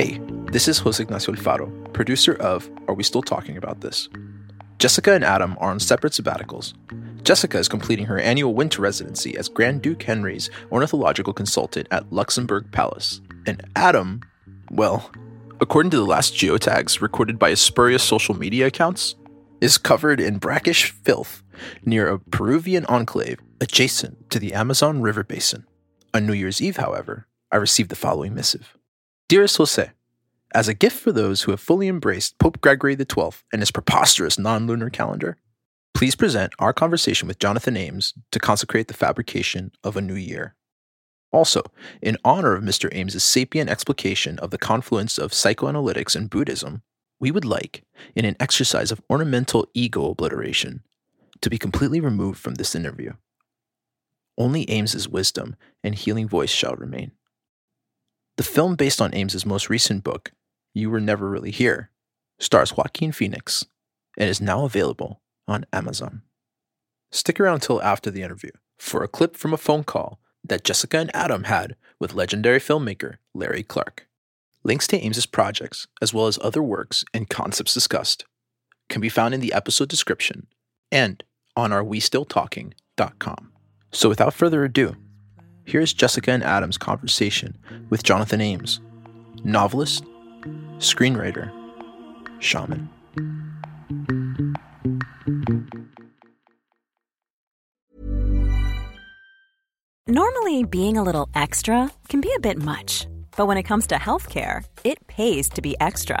Hey, this is Jose Ignacio Alfaro, producer of Are We Still Talking About This? Jessica and Adam are on separate sabbaticals. Jessica is completing her annual winter residency as Grand Duke Henry's ornithological consultant at Luxembourg Palace. And Adam, well, according to the last geotags recorded by his spurious social media accounts, is covered in brackish filth near a Peruvian enclave adjacent to the Amazon River basin. On New Year's Eve, however, I received the following missive Dearest Jose, as a gift for those who have fully embraced Pope Gregory XII and his preposterous non lunar calendar, please present our conversation with Jonathan Ames to consecrate the fabrication of a new year. Also, in honor of Mr. Ames's sapient explication of the confluence of psychoanalytics and Buddhism, we would like, in an exercise of ornamental ego obliteration, to be completely removed from this interview. Only Ames's wisdom and healing voice shall remain. The film based on Ames's most recent book, You Were Never Really Here, stars Joaquin Phoenix and is now available on Amazon. Stick around until after the interview for a clip from a phone call that Jessica and Adam had with legendary filmmaker Larry Clark. Links to Ames's projects, as well as other works and concepts discussed, can be found in the episode description and on our WeStillTalking.com. So without further ado, here's Jessica and Adam's conversation with Jonathan Ames, novelist, screenwriter, shaman. Normally, being a little extra can be a bit much, but when it comes to healthcare, it pays to be extra.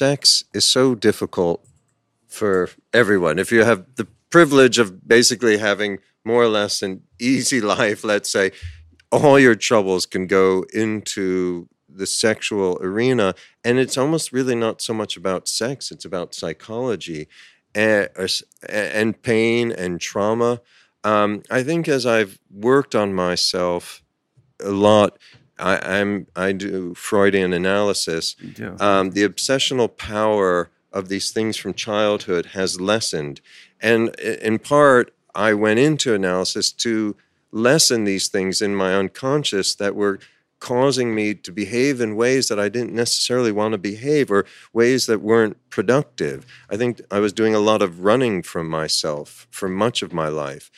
Sex is so difficult for everyone. If you have the privilege of basically having more or less an easy life, let's say, all your troubles can go into the sexual arena. And it's almost really not so much about sex, it's about psychology and, and pain and trauma. Um, I think as I've worked on myself a lot, I, am I do Freudian analysis. Um, the obsessional power of these things from childhood has lessened, and in part, I went into analysis to lessen these things in my unconscious that were causing me to behave in ways that I didn't necessarily want to behave or ways that weren't productive. I think I was doing a lot of running from myself for much of my life.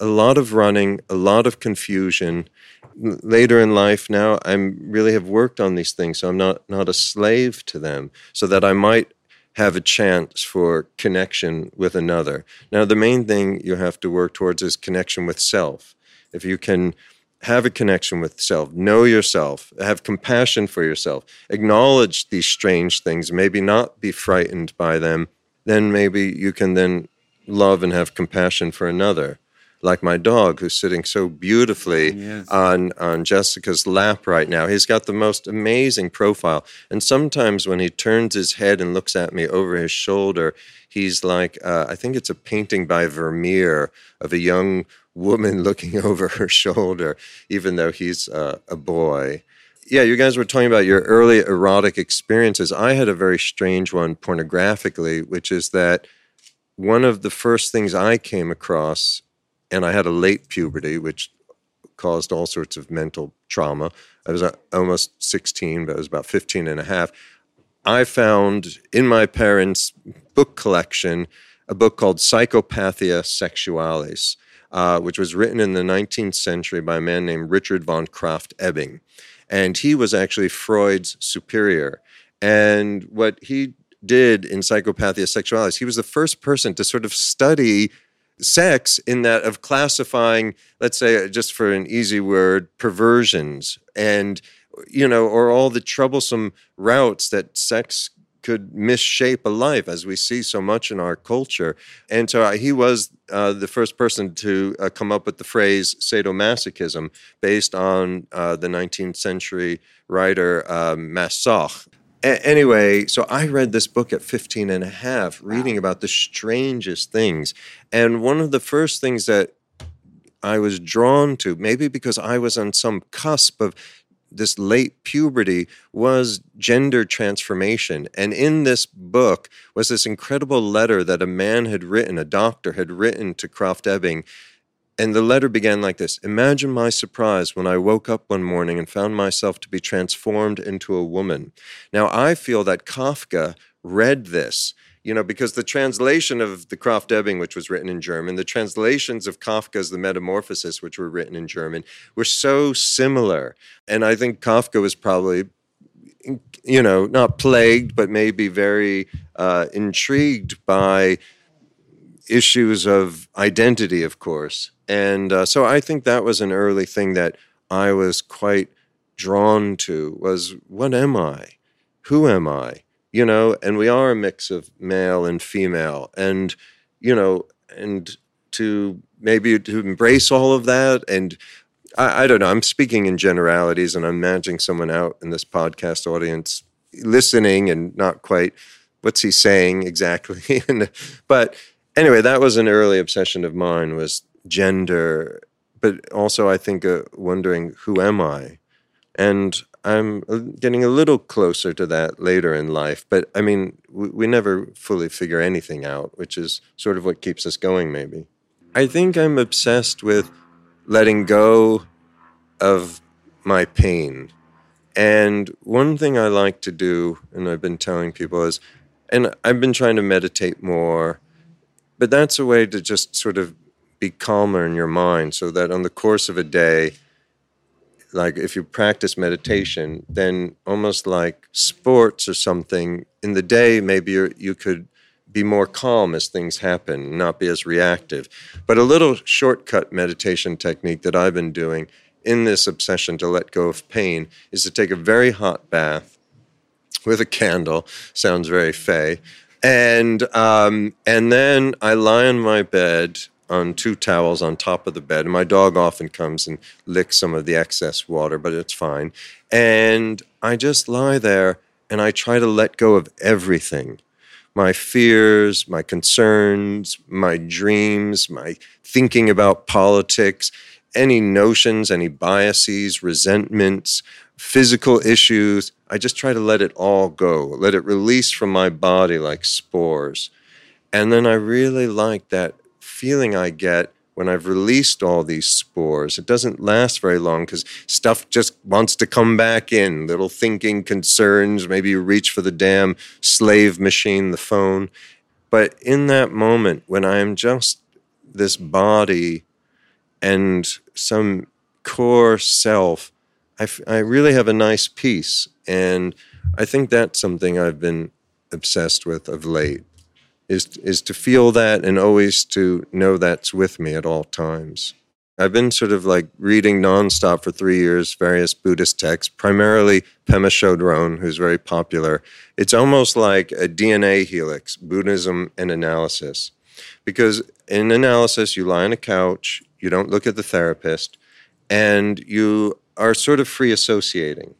A lot of running, a lot of confusion. Later in life now I'm really have worked on these things so I'm not not a slave to them so that I might have a chance for connection with another. Now the main thing you have to work towards is connection with self if you can have a connection with self, know yourself, have compassion for yourself, acknowledge these strange things, maybe not be frightened by them, then maybe you can then love and have compassion for another. like my dog who's sitting so beautifully Yes. on on Jessica's lap right now. He's got the most amazing profile. And sometimes when he turns his head and looks at me over his shoulder, he's like uh, I think it's a painting by Vermeer of a young woman looking over her shoulder, even though he's uh, a boy. Yeah, you guys were talking about your early erotic experiences. I had a very strange one pornographically, which is that one of the first things I came across, and I had a late puberty, which caused all sorts of mental trauma. I was uh, almost 16, but I was about 15 and a half. I found in my parents' book collection a book called Psychopathia Sexualis, uh, which was written in the 19th century by a man named Richard von Kraft Ebing. And he was actually Freud's superior. And what he did in Psychopathia Sexualis, he was the first person to sort of study sex in that of classifying, let's say, just for an easy word, perversions and, you know, or all the troublesome routes that sex could misshape a life, as we see so much in our culture. And so uh, he was uh, the first person to uh, come up with the phrase sadomasochism based on uh, the 19th century writer uh, Masoch. A- anyway, so I read this book at 15 and a half, reading about the strangest things. And one of the first things that I was drawn to, maybe because I was on some cusp of this late puberty, was gender transformation. And in this book was this incredible letter that a man had written, a doctor had written to Kraft Ebing. And the letter began like this Imagine my surprise when I woke up one morning and found myself to be transformed into a woman. Now, I feel that Kafka read this you know, because the translation of the Kraft Ebing, which was written in German, the translations of Kafka's The Metamorphosis, which were written in German, were so similar. And I think Kafka was probably, you know, not plagued, but maybe very uh, intrigued by issues of identity, of course. And uh, so I think that was an early thing that I was quite drawn to was what am I? Who am I? You know, and we are a mix of male and female, and you know, and to maybe to embrace all of that, and I, I don't know. I'm speaking in generalities, and I'm imagining someone out in this podcast audience listening and not quite what's he saying exactly, and, but anyway, that was an early obsession of mine was gender, but also I think uh, wondering who am I, and I'm getting a little closer to that later in life, but I mean, we, we, never fully figure anything out, which is sort of what keeps us going, maybe. I think I'm obsessed with letting go of my pain. And one thing I like to do, and I've been telling people, is, and I've been trying to meditate more, but that's a way to just sort of be calmer in your mind so that on the course of a day, like if you practice meditation, then almost like sports or something, in the day, maybe you could be more calm as things happen, not be as reactive. But a little shortcut meditation technique that I've been doing in this obsession to let go of pain is to take a very hot bath with a candle. Sounds very fey. And um, and then I lie on my bed on two towels on top of the bed. And my dog often comes and licks some of the excess water, but it's fine. And I just lie there and I try to let go of everything my fears, my concerns, my dreams, my thinking about politics, any notions, any biases, resentments, physical issues. I just try to let it all go, let it release from my body like spores. And then I really like that feeling I get when I've released all these spores. It doesn't last very long because stuff just wants to come back in. Little thinking concerns. Maybe you reach for the damn slave machine, the phone. But in that moment, when I am just this body and some core self, I, f- I really have a nice peace. And I think that's something I've been obsessed with of late is is to feel that and always to know that's with me at all times. I've been sort of like reading nonstop for three years various Buddhist texts, primarily Pema Chodron, who's very popular. It's almost like a DNA helix, Buddhism and analysis. Because in analysis, you lie on a couch you don't look at the therapist, and you are sort of free associating.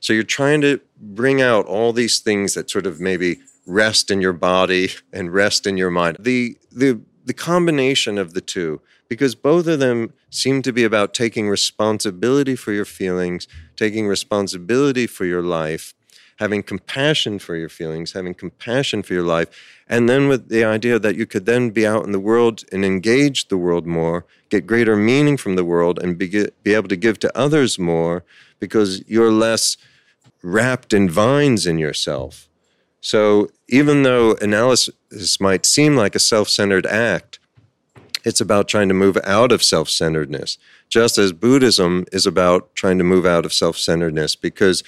So you're trying to bring out all these things that sort of maybe rest in your body and rest in your mind. The the the combination of the two because both of them seem to be about taking responsibility for your feelings, taking responsibility for your life, having compassion for your feelings, having compassion for your life, and then with the idea that you could then be out in the world and engage the world more, get greater meaning from the world, and be, be able to give to others more because you're less wrapped in vines in yourself. So even though analysis might seem like a self centered act, it's about trying to move out of self centeredness, just as Buddhism is about trying to move out of self centeredness, because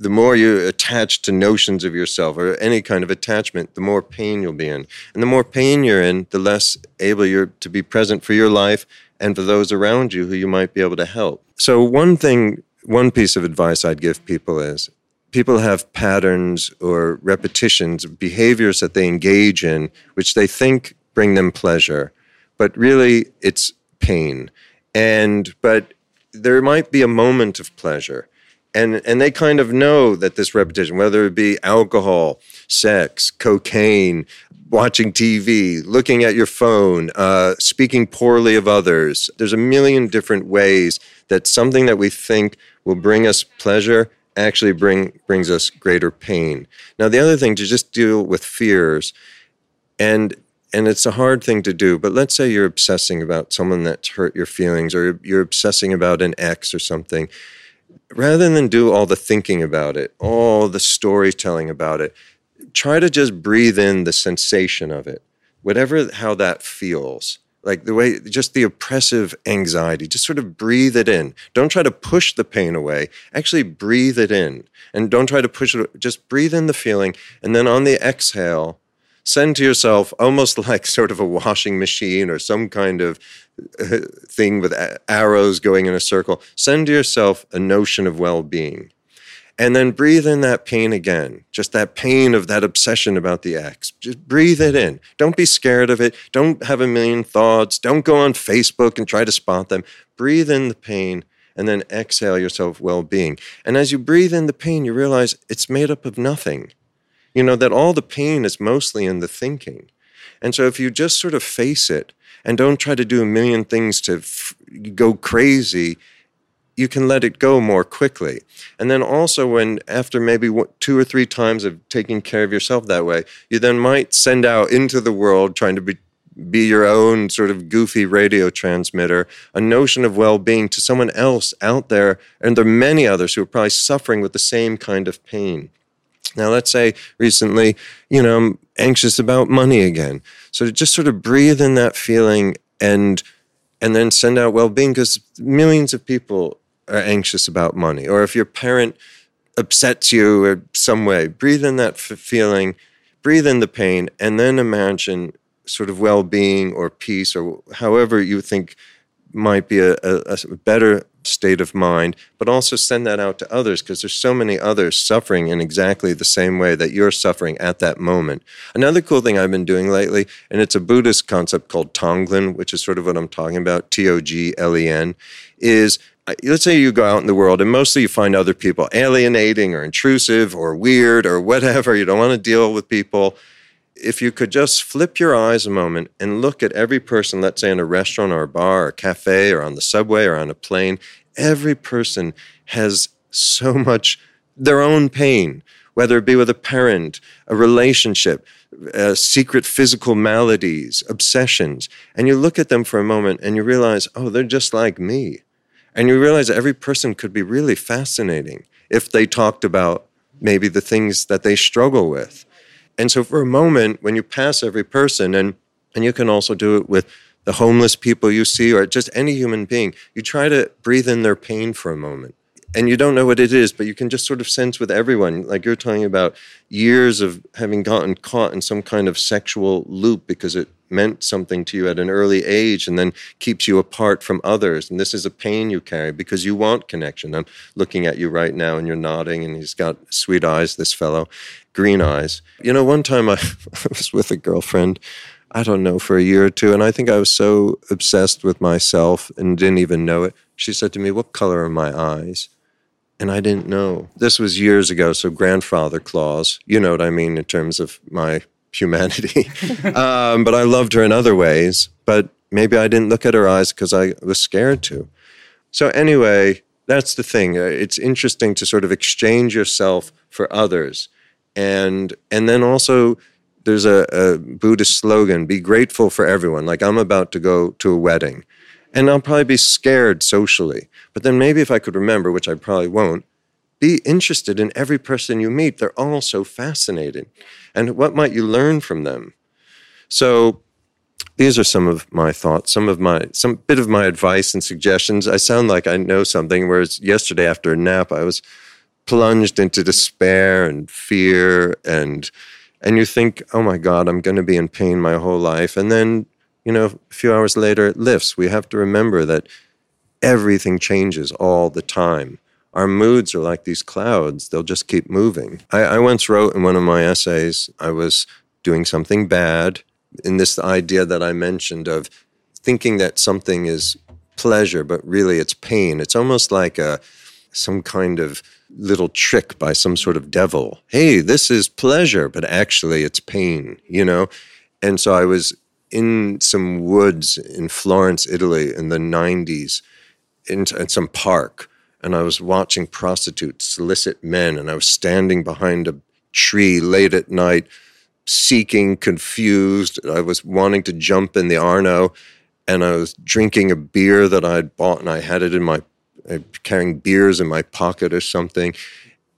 the more you attach to notions of yourself or any kind of attachment, the more pain you'll be in. And the more pain you're in, the less able you're to be present for your life and for those around you who you might be able to help. So, one thing, one piece of advice I'd give people is people have patterns or repetitions, behaviors that they engage in, which they think bring them pleasure, but really it's pain. And, but there might be a moment of pleasure. And, and they kind of know that this repetition, whether it be alcohol, sex, cocaine, watching TV, looking at your phone, uh, speaking poorly of others, there's a million different ways that something that we think will bring us pleasure actually bring brings us greater pain. Now the other thing to just deal with fears and and it's a hard thing to do, but let's say you're obsessing about someone that's hurt your feelings or you're obsessing about an ex or something. Rather than do all the thinking about it, all the storytelling about it, try to just breathe in the sensation of it, whatever how that feels like the way just the oppressive anxiety just sort of breathe it in. Don't try to push the pain away. Actually breathe it in. And don't try to push it just breathe in the feeling. And then on the exhale send to yourself almost like sort of a washing machine or some kind of uh, thing with arrows going in a circle. Send to yourself a notion of well-being and then breathe in that pain again, just that pain of that obsession about the ex. Just breathe it in. Don't be scared of it. Don't have a million thoughts. Don't go on Facebook and try to spot them. Breathe in the pain and then exhale yourself well being. And as you breathe in the pain, you realize it's made up of nothing. You know, that all the pain is mostly in the thinking. And so if you just sort of face it and don't try to do a million things to f- go crazy, you can let it go more quickly. And then also, when after maybe two or three times of taking care of yourself that way, you then might send out into the world trying to be be your own sort of goofy radio transmitter, a notion of well being to someone else out there. And there are many others who are probably suffering with the same kind of pain. Now, let's say recently, you know, I'm anxious about money again. So just sort of breathe in that feeling and and then send out well-being because millions of people are anxious about money, or if your parent upsets you in some way, breathe in that feeling, breathe in the pain, and then imagine sort of well being or peace or however you think might be a, a, a, better state of mind, but also send that out to others because there's so many others suffering in exactly the same way that you're suffering at that moment. Another cool thing I've been doing lately, and it's a Buddhist concept called Tonglen, which is sort of what I'm talking about, T O G L E N, is let's say you go out in the world and mostly you find other people alienating or intrusive or weird or whatever. You don't want to deal with people. If you could just flip your eyes a moment and look at every person, let's say in a restaurant or a bar or a cafe or on the subway or on a plane, every person has so much their own pain, whether it be with a parent, a relationship, uh, secret physical maladies, obsessions. And you look at them for a moment and you realize, oh, they're just like me and you realize every person could be really fascinating if they talked about maybe the things that they struggle with. And so for a moment, when you pass every person, and, and you can also do it with the homeless people you see or just any human being, you try to breathe in their pain for a moment and you don't know what it is, but you can just sort of sense with everyone. Like you're talking about years of having gotten caught in some kind of sexual loop because it meant something to you at an early age and then keeps you apart from others. And this is a pain you carry because you want connection. I'm looking at you right now and you're nodding, and he's got sweet eyes, this fellow, green eyes. You know, one time I was with a girlfriend. I don't know, for a year or two. And I think I was so obsessed with myself and didn't even know it. She said to me, What color are my eyes? And I didn't know. This was years ago, so grandfather clause, you know what I mean in terms of my humanity. um, but I loved her in other ways. But maybe I didn't look at her eyes because I was scared to. So, anyway, that's the thing. Uh, it's interesting to sort of exchange yourself for others. And, and then also, there's a, a Buddhist slogan be grateful for everyone. Like, I'm about to go to a wedding and I'll probably be scared socially. But then maybe if I could remember, which I probably won't, be interested in every person you meet. They're all so fascinating. And what might you learn from them? So these are some of my thoughts, some of my some bit of my advice and suggestions. I sound like I know something, whereas yesterday after a nap I was plunged into despair and fear and and you think, oh my God, I'm gonna be in pain my whole life. And then you know, a few hours later it lifts. We have to remember that everything changes all the time. Our moods are like these clouds, they'll just keep moving. I, I once wrote in one of my essays, I was doing something bad in this idea that I mentioned of thinking that something is pleasure, but really it's pain. It's almost like a some kind of little trick by some sort of devil. Hey, this is pleasure, but actually it's pain, you know? And so I was in some woods in Florence, Italy in the 90s, in, in some park. And I was watching prostitutes solicit men, and I was standing behind a tree late at night, seeking, confused. I was wanting to jump in the Arno, and I was drinking a beer that I had bought, and I had it in my, uh, carrying beers in my pocket or something.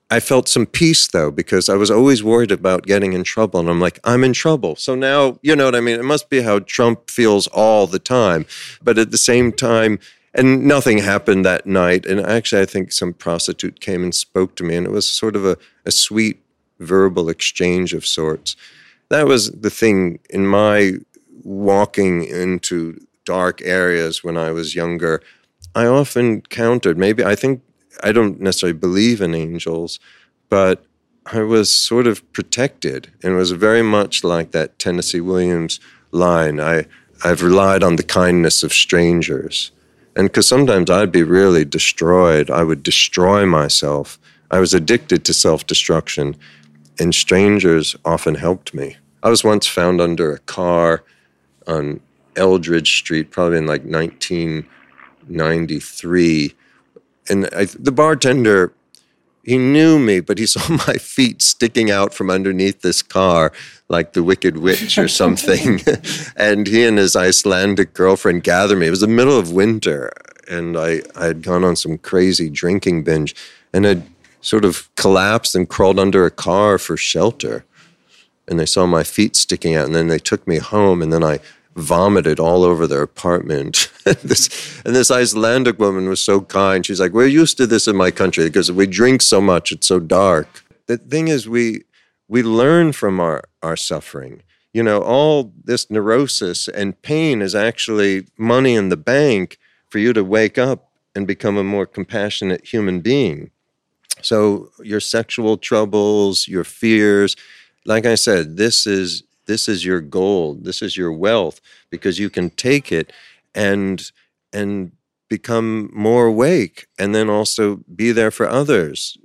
I felt some peace though, because I was always worried about getting in trouble. And I'm like, I'm in trouble. So now, you know what I mean? It must be how Trump feels all the time. But at the same time, and nothing happened that night. And actually, I think some prostitute came and spoke to me, and it was sort of a, a sweet verbal exchange of sorts. That was the thing in my walking into dark areas when I was younger. I often countered, maybe I think I don't necessarily believe in angels, but I was sort of protected, and it was very much like that Tennessee Williams line. I I've relied on the kindness of strangers, and because sometimes I'd be really destroyed, I would destroy myself. I was addicted to self destruction, and strangers often helped me. I was once found under a car on Eldridge Street, probably in like 1993 and I, the bartender he knew me, but he saw my feet sticking out from underneath this car like the Wicked Witch or something. and he and his Icelandic girlfriend gathered me. It was the middle of winter, and I, I had gone on some crazy drinking binge and had sort of collapsed and crawled under a car for shelter. And they saw my feet sticking out, and then they took me home, and then I vomited all over their apartment. this, and this Icelandic woman was so kind. She's like, "We're used to this in my country because we drink so much; it's so dark." The thing is, we we learn from our our suffering. You know, all this neurosis and pain is actually money in the bank for you to wake up and become a more compassionate human being. So your sexual troubles, your fears, like I said, this is this is your gold this is your wealth because you can take it and and become more awake and then also be there for others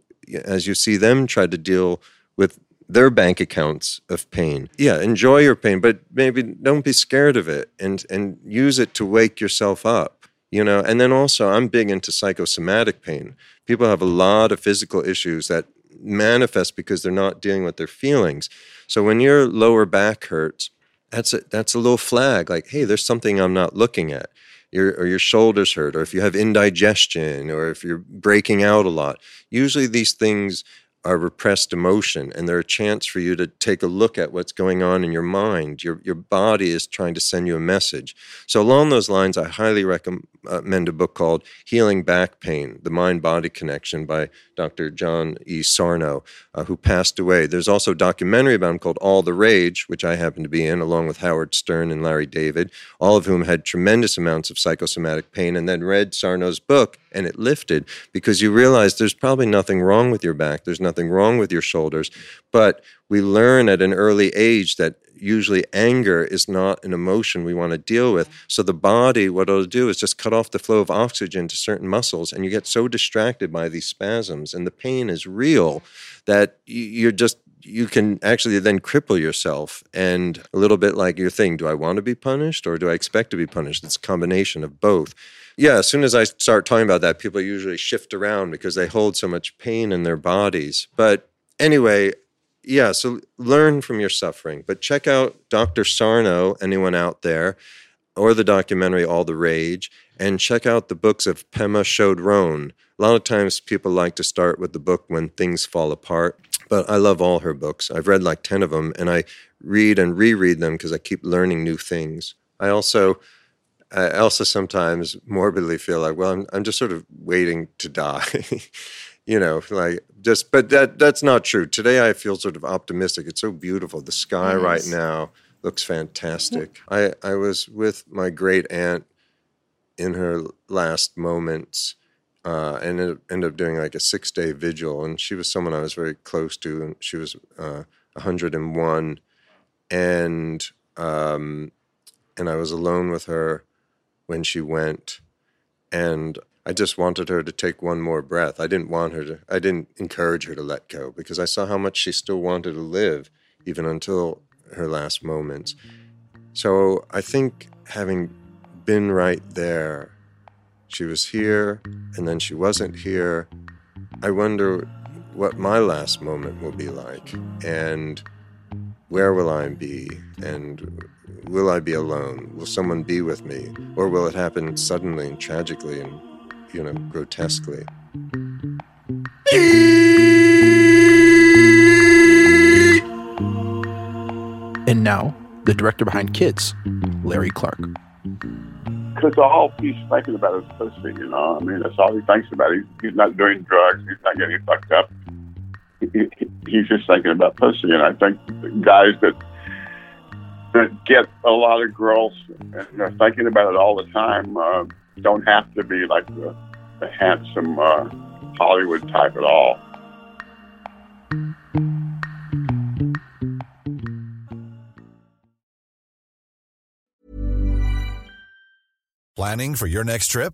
as you see them try to deal with their bank accounts of pain. Yeah enjoy your pain but maybe don't be scared of it and and use it to wake yourself up you know? And then also i'm big into psychosomatic pain. People have a lot of physical issues that manifest because they're not dealing with their feelings so when your lower back hurts, that's a, that's a little flag like, hey, there's something I'm not looking at. Your, or your shoulders hurt, or if you have indigestion, or if you're breaking out a lot. Usually these things are repressed emotion and they're a chance for you to take a look at what's going on in your mind. Your, your body is trying to send you a message. So, along those lines, I highly recommend a book called Healing Back Pain The Mind Body Connection by Dr. John E. Sarno, uh, who passed away. There's also a documentary about him called All the Rage, which I happen to be in, along with Howard Stern and Larry David, all of whom had tremendous amounts of psychosomatic pain and then read Sarno's book and it lifted because you realize there's probably nothing wrong with your back, there's nothing wrong with your shoulders, but we learn at an early age that usually anger is not an emotion we want to deal with. So the body, what it'll do is just cut off the flow of oxygen to certain muscles, and you get so distracted by these spasms, and the pain is real that you're just you can actually then cripple yourself and a little bit like your thing do i want to be punished or do i expect to be punished it's a combination of both yeah as soon as i start talking about that people usually shift around because they hold so much pain in their bodies but anyway yeah, so learn from your suffering, but check out Dr. Sarno, anyone out there, or the documentary All the Rage, and check out the books of Pema Chodron. A lot of times people like to start with the book When Things Fall Apart, but I love all her books. I've read like 10 of them, and I read and reread them because I keep learning new things. I also I also sometimes morbidly feel like, well, I'm, I'm just sort of waiting to die. you know, like just, but that that's not true. Today I feel sort of optimistic. It's so beautiful. The sky yes. right now looks fantastic. I I was with my great aunt in her last moments. Uh, and it ended up doing like a six day vigil. And she was someone I was very close to, and she was uh, 101. And um, and I was alone with her when she went. And I just wanted her to take one more breath. I didn't want her to, I didn't encourage her to let go because I saw how much she still wanted to live even until her last moments. So I think having been right there, she was here and then she wasn't here. I wonder what my last moment will be like and where will I be and will I be alone? Will someone be with me? Or will it happen suddenly and tragically and you know, grotesquely. And now, the director behind Kids, Larry Clark. Because all he's thinking about is pussy, you know. I mean, that's all he thinks about. He's, he's not doing drugs. He's not getting fucked up. He, he, he's just thinking about pussy. And I think guys that that get a lot of girls and are thinking about it all the time uh, don't have to be like the, the handsome uh, Hollywood type at all. Planning for your next trip?